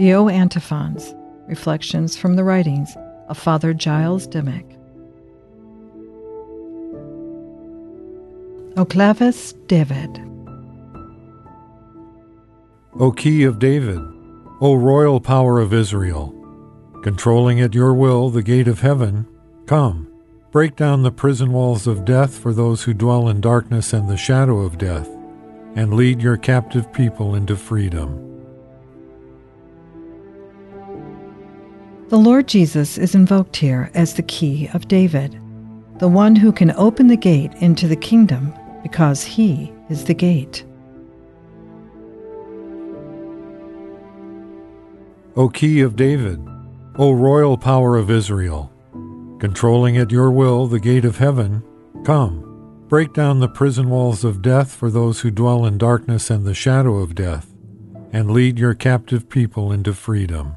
The O Antiphons Reflections from the Writings of Father Giles Dimock. O Clavis David. O Key of David, O Royal Power of Israel, controlling at your will the gate of heaven, come, break down the prison walls of death for those who dwell in darkness and the shadow of death, and lead your captive people into freedom. The Lord Jesus is invoked here as the key of David, the one who can open the gate into the kingdom because he is the gate. O Key of David, O Royal Power of Israel, controlling at your will the gate of heaven, come, break down the prison walls of death for those who dwell in darkness and the shadow of death, and lead your captive people into freedom.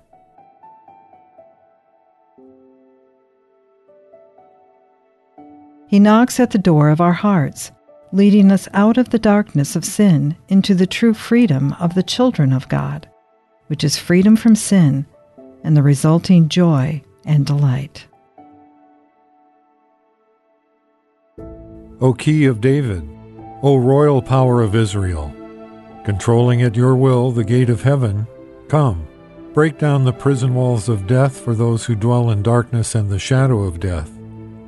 He knocks at the door of our hearts, leading us out of the darkness of sin into the true freedom of the children of God, which is freedom from sin and the resulting joy and delight. O Key of David, O Royal Power of Israel, controlling at your will the gate of heaven, come, break down the prison walls of death for those who dwell in darkness and the shadow of death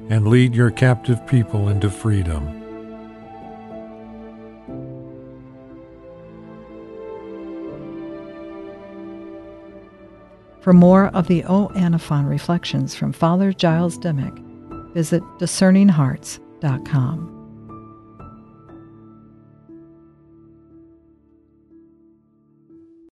and lead your captive people into freedom. For more of the O Antiphon reflections from Father Giles Dimock, visit discerninghearts.com.